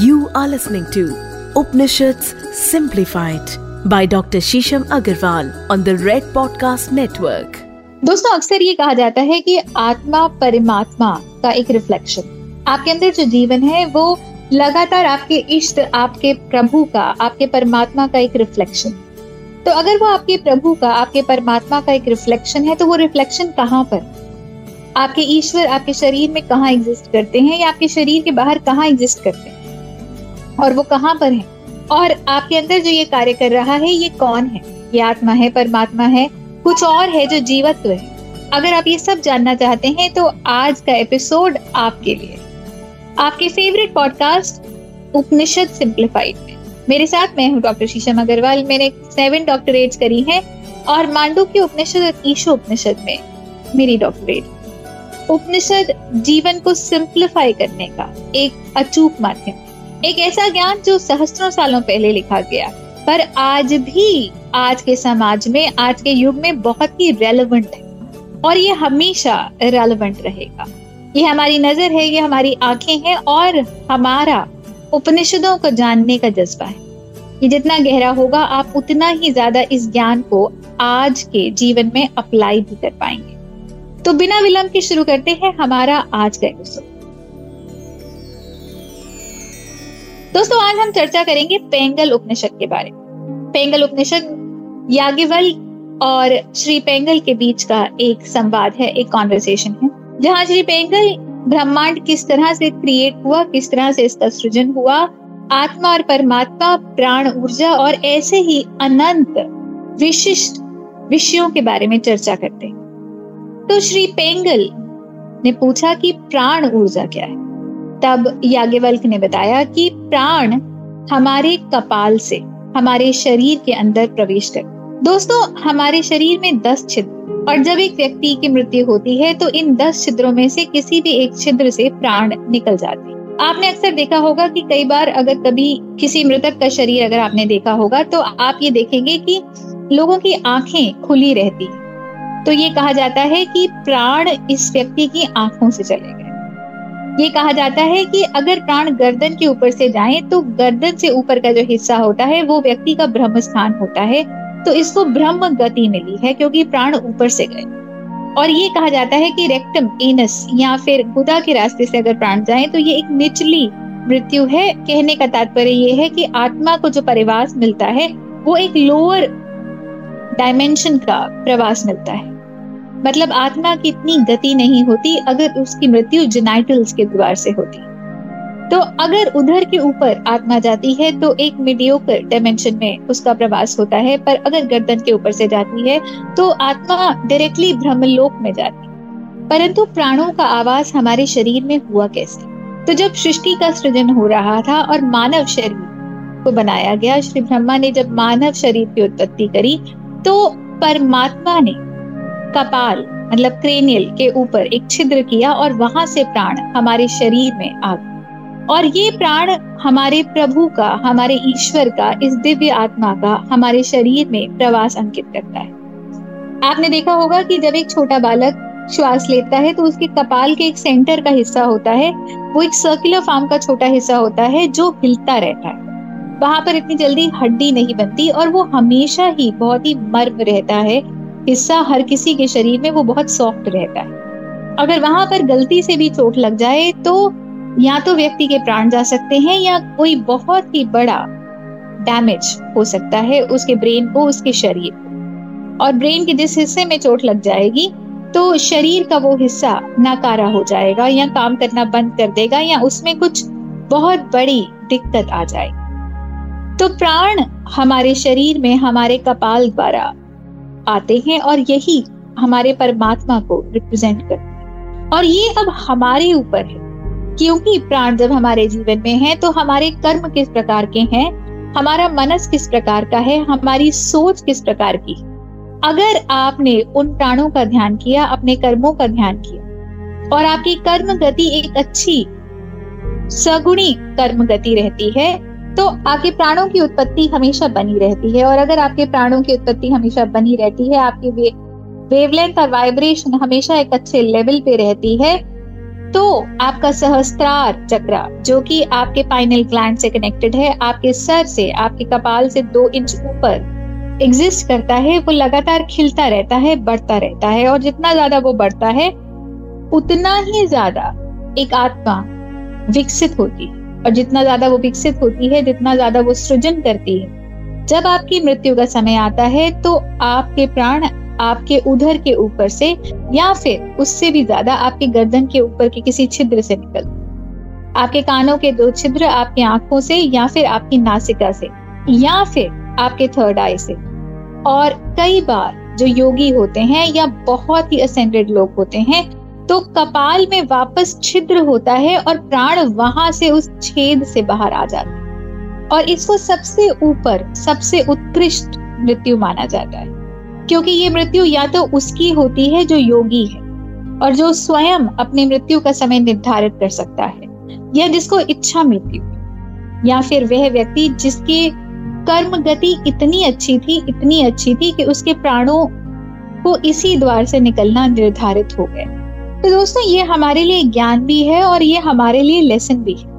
You are listening to Upanishads Simplified by Dr. Shisham Agarwal on the Red Podcast Network. दोस्तों, अक्सर ये कहा जाता है कि आत्मा परमात्मा का एक रिफ्लेक्शन आपके अंदर जो जीवन है, वो लगातार आपके इष्ट, आपके प्रभु का, आपके परमात्मा का एक रिफ्लेक्शन तो अगर वो आपके प्रभु का, आपके परमात्मा का एक रिफ्लेक्शन है तो वो रिफ्लेक्शन कहाँ पर आपके ईश्वर आपके शरीर में कहाँ एग्जिस्ट करते हैं या आपके शरीर के बाहर कहाँ एग्जिस्ट करते हैं और वो कहाँ पर है? और आपके अंदर जो ये कार्य कर रहा है, ये कौन है? ये आत्मा है, परमात्मा है, कुछ और है जो जीवत्व है। अगर आप ये सब जानना चाहते हैं तो आज का एपिसोड आपके लिए। आपके फेवरेट पॉडकास्ट उपनिषद सिंप्लीफाइड में। मेरे साथ मैं हूँ डॉक्टर शीशम अग्रवाल। मैंने सेवन डॉक्टरेट करी है, और मांडू के उपनिषद और ईशो उपनिषद में मेरी डॉक्टरेट उपनिषद जीवन को सिंप्लीफाई करने का एक अचूक माध्यम एक ऐसा ज्ञान जो सहस्त्रों सालों पहले लिखा गया। पर आज भी, आज के समाज में, आज के युग में बहुत ही रेलेवेंट है। और ये हमेशा रेलेवेंट रहेगा। ये हमारी नज़र है, ये हमारी आँखें हैं और हमारा उपनिषदों को जानने का जज्बा है। ये जितना गहरा होगा, आप उतना ही ज़्यादा इस ज्ञान को आज के जीवन में अप्लाई भी कर पाएँगे। तो बिना विलंब के शुरू करते हैं हमारा आज का एपिसोड दोस्तों, आज हम चर्चा करेंगे पेंगल उपनिषद के बारे में। पेंगल उपनिषद याज्ञवल और श्री पेंगल के बीच का एक संवाद है, एक कॉन्वर्सेशन है, जहाँ श्री पेंगल ब्रह्मांड किस तरह से क्रिएट हुआ, किस तरह से इसका सृजन हुआ, आत्मा और परमात्मा, प्राण, ऊर्जा और ऐसे ही अनंत विशिष्ट विषयों के बारे में चर्चा करते हैं। तो श्री पेंगल ने पूछा कि प्राण ऊर्जा क्या है? तब याज्ञवल्क ने बताया कि प्राण हमारे कपाल से, हमारे शरीर के अंदर प्रवेश कर। दोस्तों, हमारे शरीर में दस छिद्र, और जब एक व्यक्ति की मृत्यु होती है तो इन दस छिद्रों में से किसी भी एक छिद्र से प्राण निकल जाते हैं। आपने अक्सर देखा होगा कि कई बार अगर कभी किसी मृतक का शरीर अगर आपने देखा होगा तो आप ये देखेंगे कि लोगों की आँखें खुली रहती तो ये कहा जाता है कि प्राण इस व्यक्ति की आँखों से चले गए। ये कहा जाता है कि अगर प्राण गर्दन के ऊपर से जाए तो गर्दन से ऊपर का जो हिस्सा होता है, वो व्यक्ति का ब्रह्म स्थान होता है। तो इसको ब्रह्म गति मिली है, क्योंकि प्राण ऊपर से गए। और ये कहा जाता है कि रेक्टम एनस या फिर गुदा के रास्ते से अगर प्राण जाए तो ये एक निचली मृत्यु है। कहने का तात्पर्य ये है कि आत्मा को जो परिवास मिलता है, वो एक लोअर डायमेंशन का प्रवास मिलता है। मतलब आत्मा की इतनी गति नहीं होती अगर उसकी मृत्यु जेनाइटल्स के द्वार से होती। तो अगर उधर के ऊपर आत्मा जाती है तो एक मीडियोकर डायमेंशन में उसका प्रवास होता है, पर अगर गर्दन के ऊपर से जाती है तो आत्मा डायरेक्टली ब्रह्मलोक में जाती। परंतु प्राणों का आवास हमारे शरीर में हुआ कैसे? तो जब सृष्टि का सृजन हो रहा था और मानव शरीर को बनाया गया, श्री ब्रह्मा ने जब मानव शरीर की उत्पत्ति करी तो परमात्मा ने कपाल मतलब क्रेनियल के ऊपर एक छिद्र किया और वहाँ से प्राण हमारे शरीर में आ गए। और ये प्राण हमारे प्रभु का, हमारे ईश्वर का, इस दिव्य आत्मा का हमारे शरीर में प्रवास अंकित करता है। आपने देखा होगा कि जब एक छोटा बालक श्वास लेता है तो उसके कपाल के एक सेंटर का हिस्सा होता है। वो एक सर्कुलर फॉर्म का छोटा हिस्सा होता है, जो हिलता रहता है। वहाँ पर इतनी जल्दी हड्डी नहीं बनती और वो हमेशा ही बहुत ही मर्म रहता है हिस्सा हर किसी के शरीर में वो बहुत सॉफ्ट रहता है। अगर वहाँ पर गलती से भी चोट लग जाए तो या तो व्यक्ति के प्राण जा सकते हैं या कोई बहुत ही बड़ा डैमेज हो सकता है उसके ब्रेन को, उसके शरीर को। और ब्रेन के जिस हिस्से में चोट लग जाएगी तो शरीर का वो हिस्सा नाकारा हो जाएगा या काम करना बंद कर देगा या उसमें कुछ बहुत बड़ी दिक्कत आ जाएगी। तो प्राण हमारे शरीर में, हमारे कपाल द्वारा आते हैं और यही हमारे परमात्मा को रिप्रेजेंट करते हैं। और ये अब हमारे ऊपर है। क्योंकि प्राण जब हमारे जीवन में है तो हमारे कर्म किस प्रकार के हैं, हमारा मनस किस प्रकार का है, हमारी सोच किस प्रकार की अगर आपने उन प्राणों का ध्यान किया, अपने कर्मों का ध्यान किया, और आपकी कर्म गति एक अच्छी, सगुणी कर्म गति रहती है तो आपके प्राणों की उत्पत्ति हमेशा बनी रहती है और अगर आपके प्राणों की उत्पत्ति हमेशा बनी रहती है, आपकी वे वेवलेंथ और वाइब्रेशन हमेशा एक अच्छे लेवल पे रहती है तो आपका सहस्त्रार चक्र, जो कि आपके पाइनल ग्लैंड से कनेक्टेड है, आपके सर से, आपके कपाल से दो इंच ऊपर एग्जिस्ट करता है, वो लगातार खिलता रहता है, बढ़ता रहता है और जितना ज़्यादा वो बढ़ता है, उतना ही ज़्यादा एक आत्मा विकसित होती है। और जितना ज़्यादा वो विकसित होती है, जितना ज़्यादा वो सृजन करती है। जब आपकी मृत्यु का समय आता है तो आपके प्राण आपके उधर के ऊपर से या फिर उससे भी ज़्यादा आपके गर्दन के ऊपर के किसी छिद्र से निकल। आपके कानों के दो छिद्र आपकी आँखों से या फिर आपकी नासिका से या फिर आपके थर्ड आई से। और कई बार जो योगी होते हैं या बहुत ही असेंडेड लोग होते हैं तो कपाल में वापस छिद्र होता है और प्राण वहाँ से उस छेद से बाहर आ जाता है। और इसको सबसे ऊपर, सबसे उत्कृष्ट मृत्यु माना जाता है। क्योंकि ये मृत्यु या तो उसकी होती है जो योगी है, और जो स्वयं अपनी मृत्यु का समय निर्धारित कर सकता है, या जिसको इच्छा मृत्यु या फिर वह व्यक्ति जिसके कर्म गति इतनी अच्छी थी, इतनी अच्छी थी कि उसके प्राणों को इसी द्वार से निकलना निर्धारित हो गया। तो दोस्तों, ये हमारे लिए ज्ञान भी है और ये हमारे लिए लेसन भी है।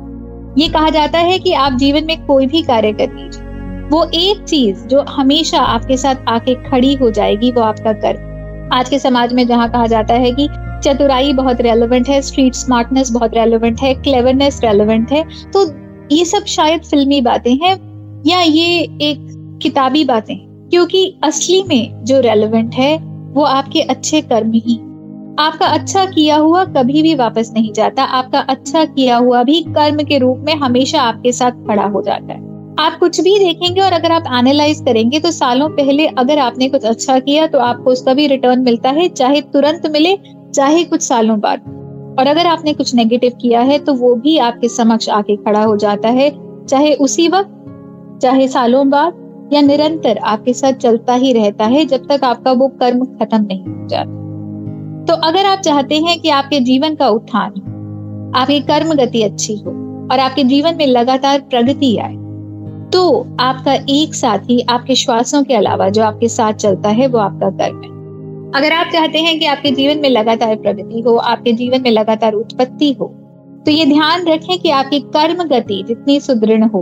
ये कहा जाता है कि आप जीवन में कोई भी कार्य कर लीजिए। वो एक चीज़ जो हमेशा आपके साथ आके खड़ी हो जाएगी, वो आपका कर्म। आज के समाज में जहाँ कहा जाता है कि चतुराई बहुत रेलेवेंट है स्ट्रीट स्मार्टनेस बहुत रेलेवेंट है क्लेवरनेस रेलेवेंट है तो ये सब शायद फिल्मी बातें हैं या ये एक किताबी बातें क्योंकि असली में जो रेलेवेंट है, वो आपके अच्छे कर्म ही आपका अच्छा किया हुआ कभी भी वापस नहीं जाता। आपका अच्छा किया हुआ भी कर्म के रूप में हमेशा आपके साथ खड़ा हो जाता है। आप कुछ भी देखेंगे और अगर आप एनालाइज करेंगे तो सालों पहले अगर आपने कुछ अच्छा किया तो आपको उसका भी रिटर्न मिलता है, चाहे तुरंत मिले, चाहे कुछ सालों बाद। और अगर आपने कुछ नेगेटिव किया है तो वो भी आपके समक्ष आके खड़ा हो जाता है, चाहे उसी वक्त, चाहे सालों बाद, या निरंतर आपके साथ चलता ही रहता है, जब तक आपका वो कर्म खत्म नहीं हो जाता। तो अगर आप चाहते हैं कि आपके जीवन का उत्थान आपकी कर्म गति अच्छी हो, और आपके जीवन में लगातार प्रगति आए तो आपका एक साथी आपके श्वासों के अलावा जो आपके साथ चलता है, वो आपका कर्म है। अगर आप चाहते हैं कि आपके जीवन में लगातार प्रगति हो, आपके जीवन में लगातार उत्पत्ति हो तो ये ध्यान रखें कि आपकी कर्म गति जितनी सुदृढ़ हो,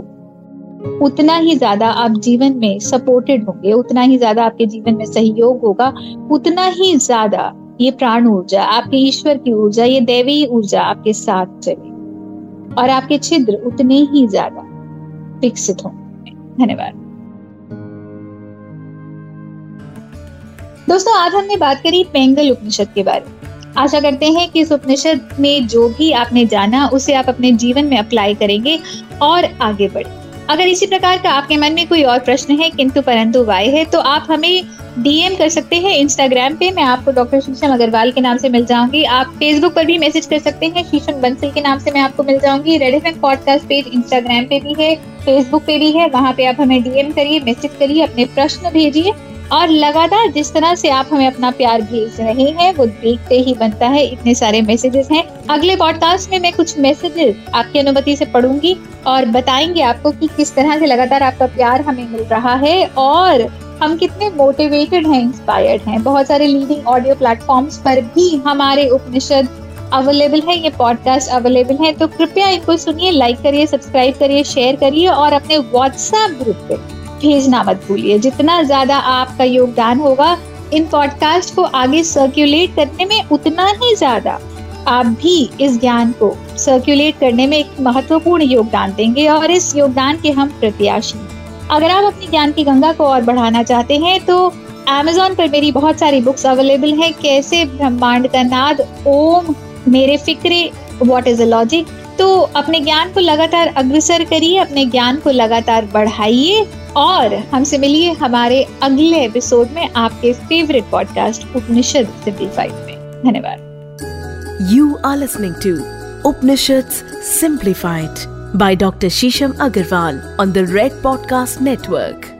उतना ही ज़्यादा आप जीवन में सपोर्टेड होंगे, उतना ही ज़्यादा आपके जीवन में सहयोग होगा, उतना ही ज़्यादा ये प्राण ऊर्जा, आपके ईश्वर की ऊर्जा, ये दैवी ऊर्जा आपके साथ चले। और आपके छिद्र उतने ही ज़्यादा विकसित होंगे। धन्यवाद। दोस्तों, आज हमने बात करी पेंगल उपनिषद के बारे में। आशा करते हैं कि इस उपनिषद में जो भी आपने जाना, उसे आप अपने जीवन में अप्लाई करेंगे और आगे बढ़े अगर इसी प्रकार का आपके मन में कोई और प्रश्न है, किंतु परंतु वाय है तो आप हमें डीएम कर सकते हैं इंस्टाग्राम पे। मैं आपको डॉक्टर शीशम अग्रवाल के नाम से मिल जाऊँगी। आप फेसबुक पर भी मैसेज कर सकते हैं। शीशम बंसल के नाम से मैं आपको मिल जाऊँगी। Red FM podcast page Instagram पे भी है फेसबुक पे भी है। वहाँ पे आप हमें डीएम करिए मैसेज करिए, अपने प्रश्न भेजिए। और लगातार जिस तरह से आप हमें अपना प्यार भेज रहे हैं, वो देखते ही बनता है। इतने सारे मैसेजेस हैं। अगले पॉडकास्ट में मैं कुछ मैसेजेस आपकी अनुमति से पढ़ूँगी। और बताएँगे आपको कि किस तरह से लगातार आपका प्यार हमें मिल रहा है और हम कितने मोटिवेटेड हैं इंस्पायर्ड हैं। बहुत सारे लीडिंग ऑडियो प्लेटफॉर्म्स पर भी हमारे उपनिषद अवेलेबल है, ये पॉडकास्ट अवेलेबल है। तो कृपया इनको सुनिए लाइक करिए सब्सक्राइब करिए शेयर करिए और अपने व्हाट्सएप ग्रुप पे भेजना मत भूलिए। जितना ज़्यादा आपका योगदान होगा, इन पॉडकास्ट को आगे सर्कुलेट करने में उतना ही ज़्यादा आप भी इस ज्ञान को सर्कुलेट करने में एक महत्वपूर्ण योगदान देंगे और इस योगदान के हम प्रत्याशी अगर आप अपनी ज्ञान की गंगा को और बढ़ाना चाहते हैं तो Amazon पर मेरी बहुत सारी बुक्स अवेलेबल हैं। कैसे ब्रह्मांड का नाद, ओम, मेरे फिक्रे व्हाट इज़ अ लॉजिक तो अपने ज्ञान को लगातार अग्रसर करिए, अपने ज्ञान को लगातार बढ़ाइए और हमसे मिलिए हमारे अगले एपिसोड में आपके फेवरेट पॉडकास्ट उपनिषद सिंप्लीफाइड में। धन्यवाद। You are listening to Upanishads Simplified by Dr. Shisham Agarwal on the Red Podcast Network.